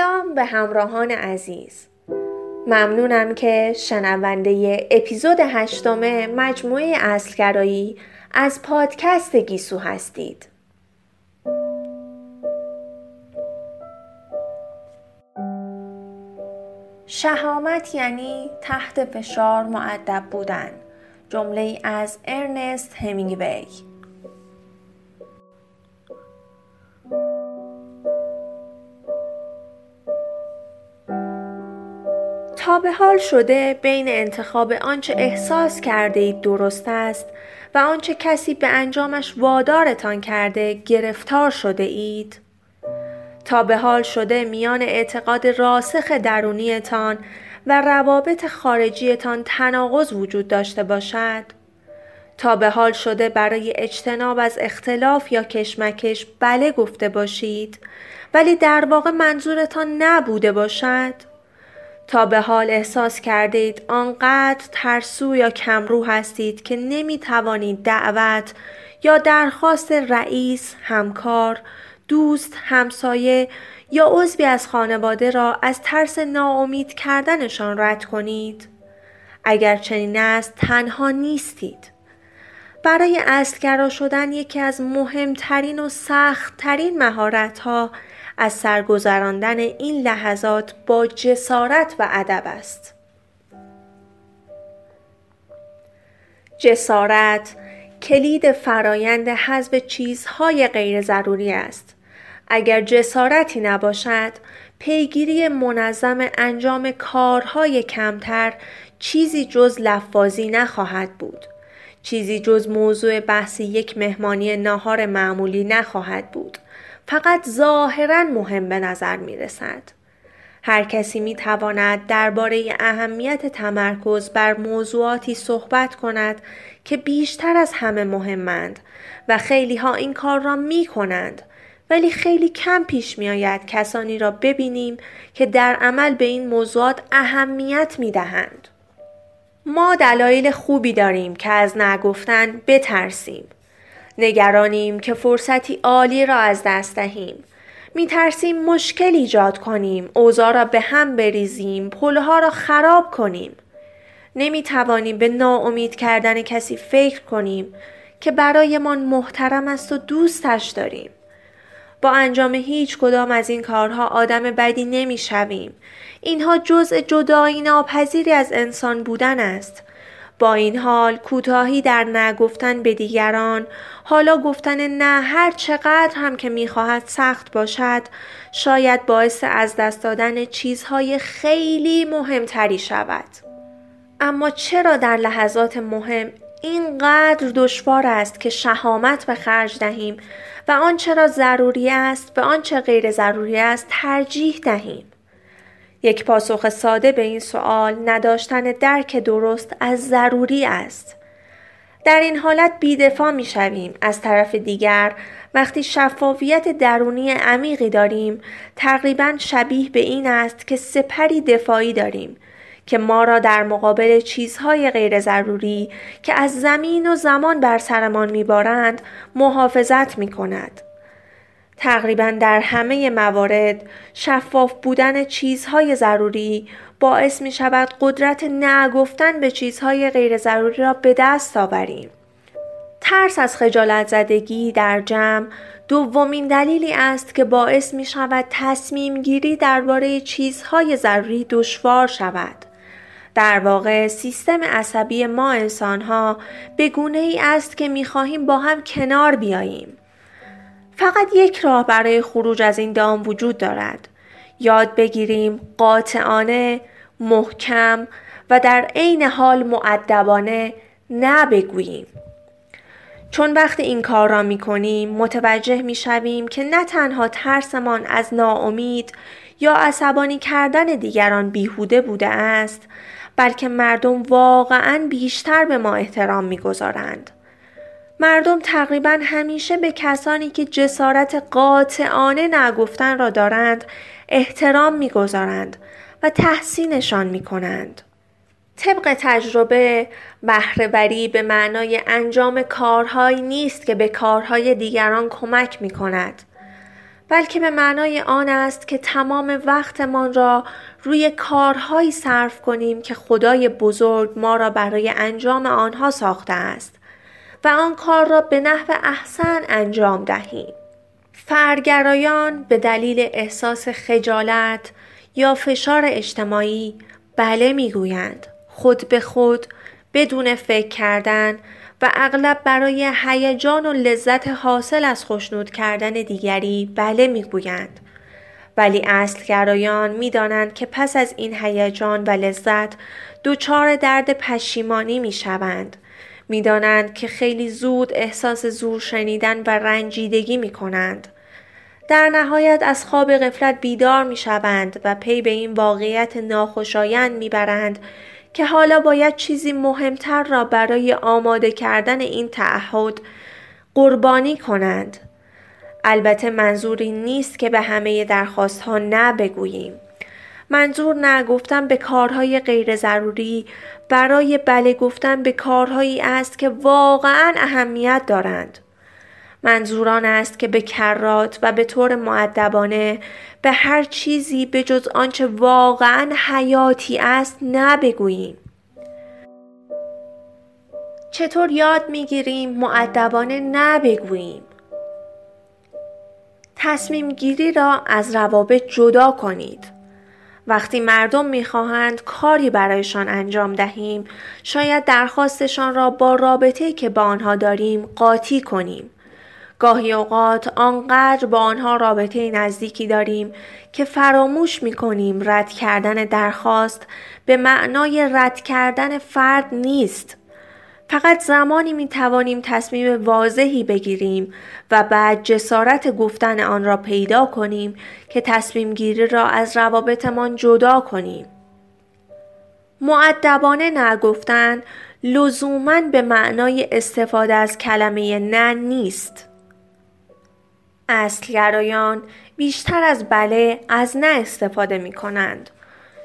سلام به همراهان عزیز. ممنونم که شنونده اپیزود هشتم مجموعه اصلگرایی از پادکست گیسو هستید. شهامت یعنی تحت فشار معدب بودن جمله از ارنست همینگوی. تا به حال شده بین انتخاب آنچه احساس کرده اید درست است و آنچه کسی به انجامش وادارتان کرده گرفتار شده اید؟ تا به حال شده میان اعتقاد راسخ درونیتان و روابط خارجیتان تناقض وجود داشته باشد؟ تا به حال شده برای اجتناب از اختلاف یا کشمکش بله گفته باشید ولی در واقع منظورتان نبوده باشد؟ تا به حال احساس کرده اید آنقدر ترسو یا کمرو هستید که نمی توانید دعوت یا درخواست رئیس، همکار، دوست، همسایه یا عضوی از خانواده را از ترس ناامید کردنشان رد کنید؟ اگر چنین است تنها نیستید. برای اصلگرا شدن یکی از مهمترین و سختترین مهارت ها از سرگذراندن این لحظات با جسارت و ادب است. جسارت کلید فرایند حذف چیزهای غیر ضروری است. اگر جسارتی نباشد، پیگیری منظم انجام کارهای کمتر چیزی جز لفاظی نخواهد بود. چیزی جز موضوع بحث یک مهمانی ناهار معمولی نخواهد بود. فقط ظاهرا مهم به نظر می رسد. هر کسی می تواند درباره اهمیت تمرکز بر موضوعاتی صحبت کند که بیشتر از همه مهمند و خیلی ها این کار را می کنند ولی خیلی کم پیش می آید کسانی را ببینیم که در عمل به این موضوعات اهمیت می دهند. ما دلایل خوبی داریم که از نگفتن بترسیم. نگرانیم که فرصتی عالی را از دست دهیم. می ترسیم مشکل ایجاد کنیم، اوضاع را به هم بریزیم، پلها را خراب کنیم. نمی توانیم به ناامید کردن کسی فکر کنیم که برایمان محترم است و دوستش داریم. با انجام هیچ کدام از این کارها آدم بدی نمی شویم. اینها جزء جدایی ناپذیری از انسان بودن است. با این حال کوتاهی در نگفتن به دیگران حالا گفتن نه هر چقدر هم که می‌خواهد سخت باشد شاید باعث از دست دادن چیزهای خیلی مهمتری شود. اما چرا در لحظات مهم اینقدر دشوار است که شهامت به خرج دهیم و آنچه را ضروری است به آنچه غیر ضروری است ترجیح دهیم؟ یک پاسخ ساده به این سوال نداشتن درک درست از ضروری است. در این حالت بیدفاع می شویم. از طرف دیگر وقتی شفافیت درونی عمیقی داریم تقریبا شبیه به این است که سپری دفاعی داریم که ما را در مقابل چیزهای غیر ضروری که از زمین و زمان بر سرمان میبارند محافظت می کند. تقریبا در همه موارد شفاف بودن چیزهای ضروری باعث می شود قدرت نگفتن به چیزهای غیر ضروری را به دست آوریم. ترس از خجالت زدگی در جمع دومین دلیلی است که باعث می شود تصمیم گیری درباره چیزهای ضروری دشوار شود. در واقع سیستم عصبی ما انسانها به گونه ای است که می خواهیم با هم کنار بیاییم. فقط یک راه برای خروج از این دام وجود دارد. یاد بگیریم قاطعانه، محکم و در عین حال معدبانه نه بگوییم. چون وقتی این کار را می کنیم متوجه می شویم که نه تنها ترسمان از ناامید یا عصبانی کردن دیگران بیهوده بوده است بلکه مردم واقعا بیشتر به ما احترام می گذارند. مردم تقریبا همیشه به کسانی که جسارت قاطعانه نگفتن را دارند احترام می‌گذارند و تحسینشان می کنند. طبق تجربه بهرهوری به معنای انجام کارهایی نیست که به کارهای دیگران کمک می کند. بلکه به معنای آن است که تمام وقتمان را روی کارهایی صرف کنیم که خدای بزرگ ما را برای انجام آنها ساخته است و آن کار را به نحو احسن انجام دهیم. فرگرایان به دلیل احساس خجالت یا فشار اجتماعی بله می‌گویند خود به خود بدون فکر کردن و اغلب برای هیجان و لذت حاصل از خوشنود کردن دیگری بله می‌گویند ولی اصلگرایان می‌دانند که پس از این هیجان و لذت دچار درد پشیمانی می‌شوند می‌دانند که خیلی زود احساس زور شنیدن و رنجیدگی می کنند. در نهایت از خواب غفلت بیدار می شوند و پی به این واقعیت ناخوشایند می برند که حالا باید چیزی مهمتر را برای آماده کردن این تعهد قربانی کنند. البته منظوری نیست که به همه درخواست ها نه. منظور نه گفتن به کارهای غیر ضروری برای بله گفتن به کارهایی است که واقعا اهمیت دارند. منظوران است که به کرات و به طور معدبانه به هر چیزی به جز آنچه واقعا حیاتی است نبگوییم. چطور یاد می‌گیریم معدبانه نبگوییم؟ تصمیم گیری را از روابط جدا کنید. وقتی مردم می‌خواهند کاری برایشان انجام دهیم شاید درخواستشان را با رابطه که با آنها داریم قاطی کنیم. گاهی اوقات آنقدر با آنها رابطه نزدیکی داریم که فراموش می کنیم رد کردن درخواست به معنای رد کردن فرد نیست. فقط زمانی می توانیم تصمیم واضحی بگیریم و بعد جسارت گفتن آن را پیدا کنیم که تصمیم گیری را از روابطمان جدا کنیم. معدبانه نگفتن لزوما به معنای استفاده از کلمه نه نیست. اصلگرایان بیشتر از بله از نه استفاده می کنند.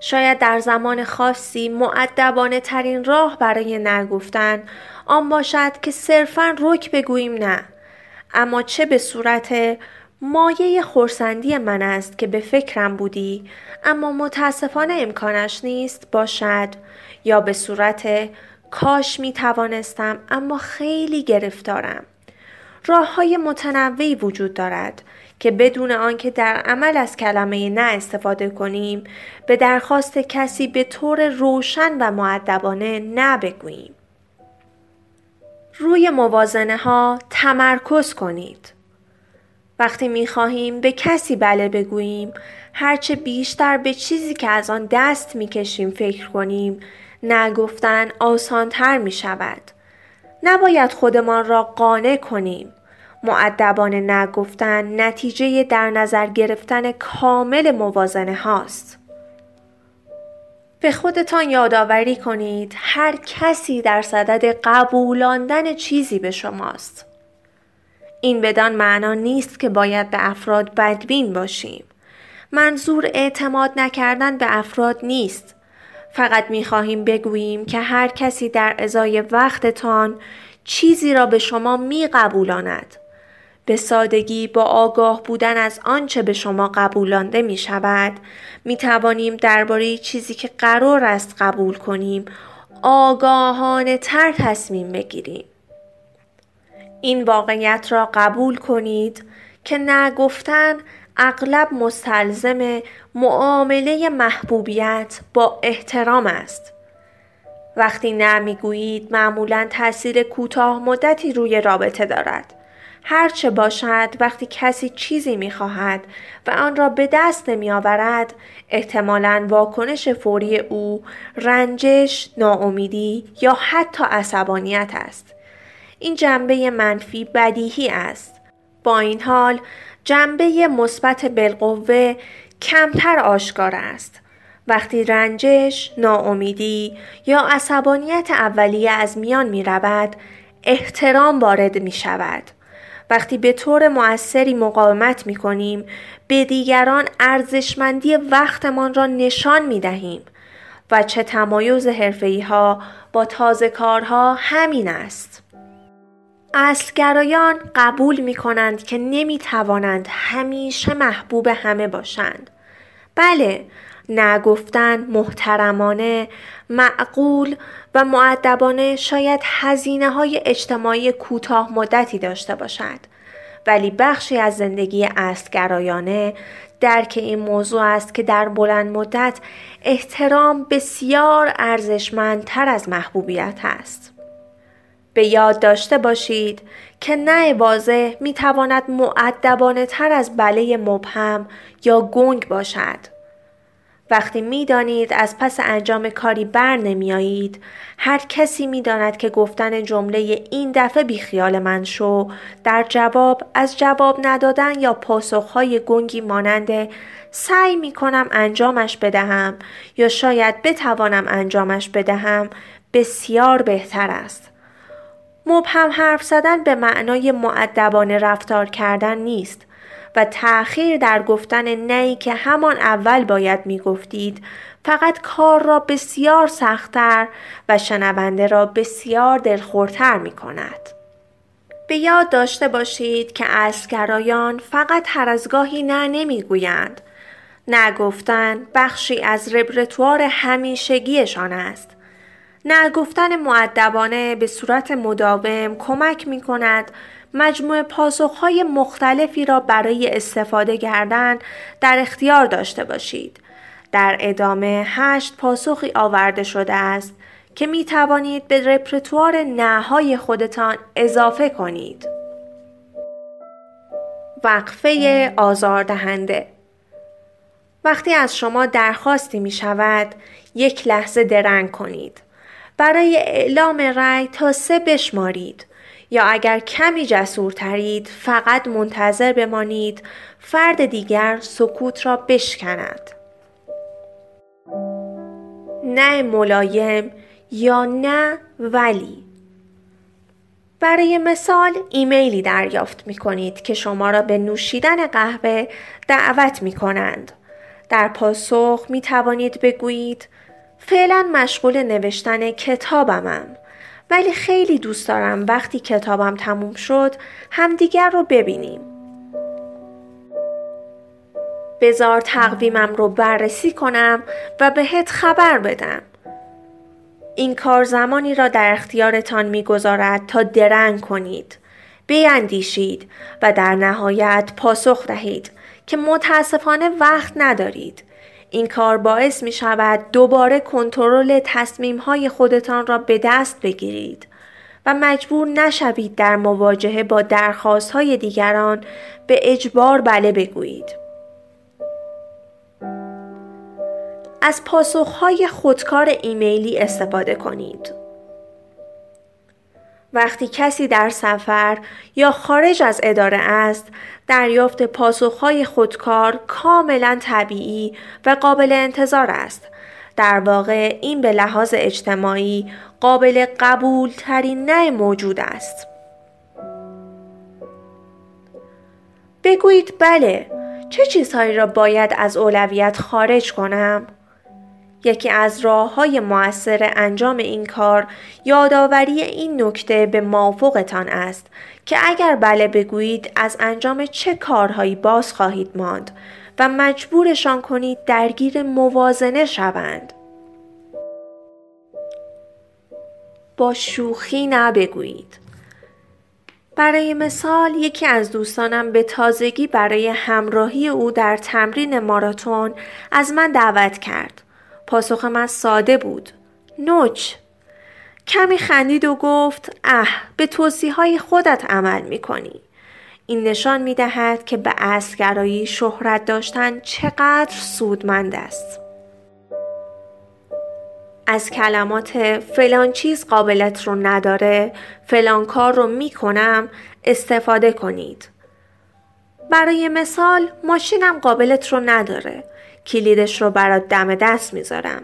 شاید در زمان خاصی معدبانه ترین راه برای نگفتن آن باشد که صرفا رک بگوییم نه. اما چه به صورت مایه خورسندی من است که به فکرم بودی اما متاسفانه امکانش نیست باشد. یا به صورت کاش می توانستم اما خیلی گرفتارم. راه های متنوعی وجود دارد. که بدون آنکه در عمل از کلمه نه استفاده کنیم به درخواست کسی به طور روشن و معدبانه نه بگوییم. روی موازنه ها تمرکز کنید. وقتی می خواهیم به کسی بله بگوییم هرچه بیشتر به چیزی که از آن دست می کشیم فکر کنیم نگفتن آسانتر می شود. نباید خودمان را قانع کنیم. معدبانه نگفتن نتیجه در نظر گرفتن کامل موازنه هاست. به خودتان یادآوری کنید هر کسی در صدد قبولاندن چیزی به شماست. این بدان معنا نیست که باید به افراد بدبین باشیم. منظور اعتماد نکردن به افراد نیست. فقط می خواهیم بگوییم که هر کسی در ازای وقتتان چیزی را به شما می قبولاند. به سادگی با آگاه بودن از آنچه به شما قبولانده می شود می توانیم درباره چیزی که قرار است قبول کنیم آگاهانه تر تصمیم بگیریم. این واقعیت را قبول کنید که نگفتن اغلب مستلزم معامله محبوبیت با احترام است. وقتی نمی‌گویید معمولا تاثیر کوتاه مدتی روی رابطه دارد. هرچه باشد وقتی کسی چیزی می خواهد و آن را به دست نمی آورد احتمالا واکنش فوری او رنجش، ناامیدی یا حتی عصبانیت است. این جنبه منفی بدیهی است. با این حال جنبه مثبت بالقوه کمتر آشکار است. وقتی رنجش، ناامیدی یا عصبانیت اولیه از میان می رود، احترام وارد می شود. وقتی به طور موثری مقاومت می کنیم به دیگران ارزشمندی وقتمان را نشان می دهیم و چه تمایز حرفی ها با تازه کارها همین است. اصلگرایان قبول می کنند که نمی توانند همیشه محبوب همه باشند. بله، نگفتن محترمانه، معقول و معدبانه شاید هزینه های اجتماعی کوتاه مدتی داشته باشد. ولی بخشی از زندگی اصلگرایانه درک این موضوع است که در بلند مدت احترام بسیار ارزشمندتر از محبوبیت است. به یاد داشته باشید که نه واضح می تواند معدبانه تر از بله مبهم یا گنگ باشد. وقتی می‌دانید از پس انجام کاری بر نمیایید هر کسی می‌داند که گفتن جمله این دفعه بیخیال من شو در جواب از جواب ندادن یا پاسخهای گنگی ماننده سعی می کنم انجامش بدهم یا شاید بتوانم انجامش بدهم بسیار بهتر است. مبهم حرف زدن به معنای معدبانه رفتار کردن نیست و تأخیر در گفتن نهی که همان اول باید می گفتید فقط کار را بسیار سختتر و شنونده را بسیار دلخورتر می کند. به یاد داشته باشید که اسگرایان فقط هر از گاهی نه نمی‌گویند. نگفتن بخشی از ربرتوار همیشگیشان است. نگفتن معدبانه به صورت مداوم کمک می کند مجموع پاسخهای مختلفی را برای استفاده کردن در اختیار داشته باشید. در ادامه هشت پاسخی آورده شده است که می توانید به رپرتوار نهای خودتان اضافه کنید. وقفه آزاردهنده وقتی از شما درخواستی می شود یک لحظه درنگ کنید. برای اعلام رأی تا سه بشمارید. یا اگر کمی جسورترید فقط منتظر بمانید فرد دیگر سکوت را بشکند. نه ملایم یا نه ولی برای مثال ایمیلی دریافت می کنید که شما را به نوشیدن قهوه دعوت می کنند. در پاسخ می توانید بگویید فعلا مشغول نوشتن کتابمم ولی خیلی دوست دارم وقتی کتابم تموم شد همدیگر رو ببینیم. بزار تقویمم رو بررسی کنم و بهت خبر بدم. این کار زمانی را در اختیارتان می‌گذارد تا درنگ کنید. بیندیشید و در نهایت پاسخ دهید که متاسفانه وقت ندارید. این کار باعث می شود دوباره کنترل تصمیم های خودتان را به دست بگیرید و مجبور نشوید در مواجهه با درخواست های دیگران به اجبار بله بگویید. از پاسخهای خودکار ایمیلی استفاده کنید. وقتی کسی در سفر یا خارج از اداره است دریافت پاسخهای خودکار کاملا طبیعی و قابل انتظار است در واقع این به لحاظ اجتماعی قابل قبول ترین نه موجود است بگویید بله چه چیزهایی را باید از اولویت خارج کنم؟ یکی از راه های موثر انجام این کار یادآوری این نکته به موافقتان است که اگر بله بگویید از انجام چه کارهایی باز خواهید ماند و مجبورشان کنید درگیر موازنه شوند. با شوخی نبگویید. برای مثال یکی از دوستانم به تازگی برای همراهی او در تمرین ماراتون از من دعوت کرد. پاسخ من ساده بود. نوچ. کمی خندید و گفت اه به توصیه های خودت عمل می کنی. این نشان می دهد که به اصلگرایی شهرت داشتن چقدر سودمند است. از کلمات فلان چیز قابلت رو نداره فلان کار رو می کنم استفاده کنید. برای مثال ماشینم قابلت رو نداره کلیدش رو برات دم دست می‌ذارم.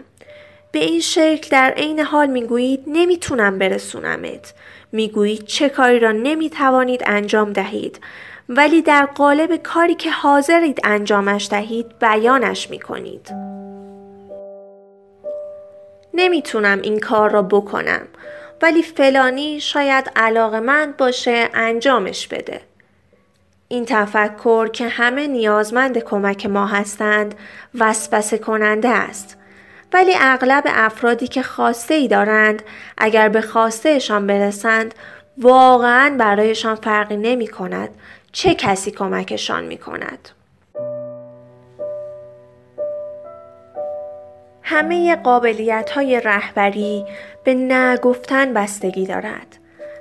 به این شکل در عین حال می‌گویید نمی‌تونم برسونمت. می‌گویید چه کاری را نمی‌توانید انجام دهید. ولی در قالب کاری که حاضرید انجامش دهید بیانش می‌کنید. نمی‌تونم این کار را بکنم. ولی فلانی شاید علاقمند باشه انجامش بده. این تفکر که همه نیازمند کمک ما هستند وسوسه کننده است. ولی اغلب افرادی که خواسته ای دارند اگر به خواستهشان برسند واقعا برایشان فرقی نمی کند چه کسی کمکشان می کند. همه قابلیت های رهبری به نگفتن بستگی دارد.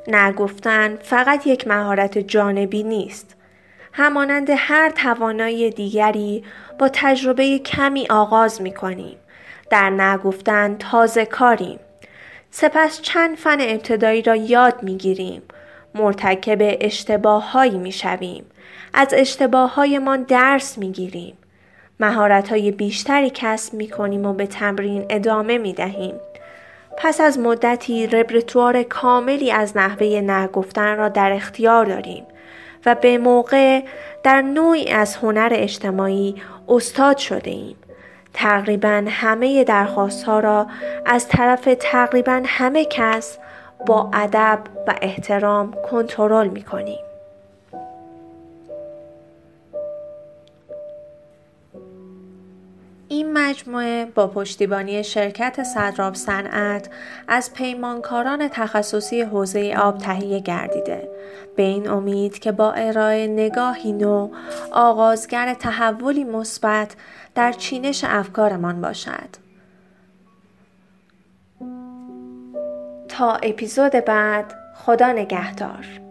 نگفتن فقط یک مهارت جانبی نیست. همانند هر توانایی دیگری با تجربه کمی آغاز می کنیم. در نگفتن تازه کاریم. سپس چند فن ابتدایی را یاد می گیریم. مرتکب اشتباه هایی می شویم. از اشتباه هایمان درس می گیریم. مهارت های بیشتری کسب می کنیم و به تمرین ادامه می دهیم. پس از مدتی رپرتوار کاملی از نحوه نگفتن را در اختیار داریم و به موقع در نوعی از هنر اجتماعی استاد شده ایم. تقریبا همه درخواست ها را از طرف تقریبا همه کس با ادب و احترام کنترل می کنیم. این مجموعه با پشتیبانی شرکت صدراب صنعت از پیمانکاران تخصصی حوزه آب تهیه گردیده. به این امید که با ارائه نگاهی نو آغازگر تحولی مثبت در چینش افکارمان باشد. تا اپیزود بعد خدا نگهدار.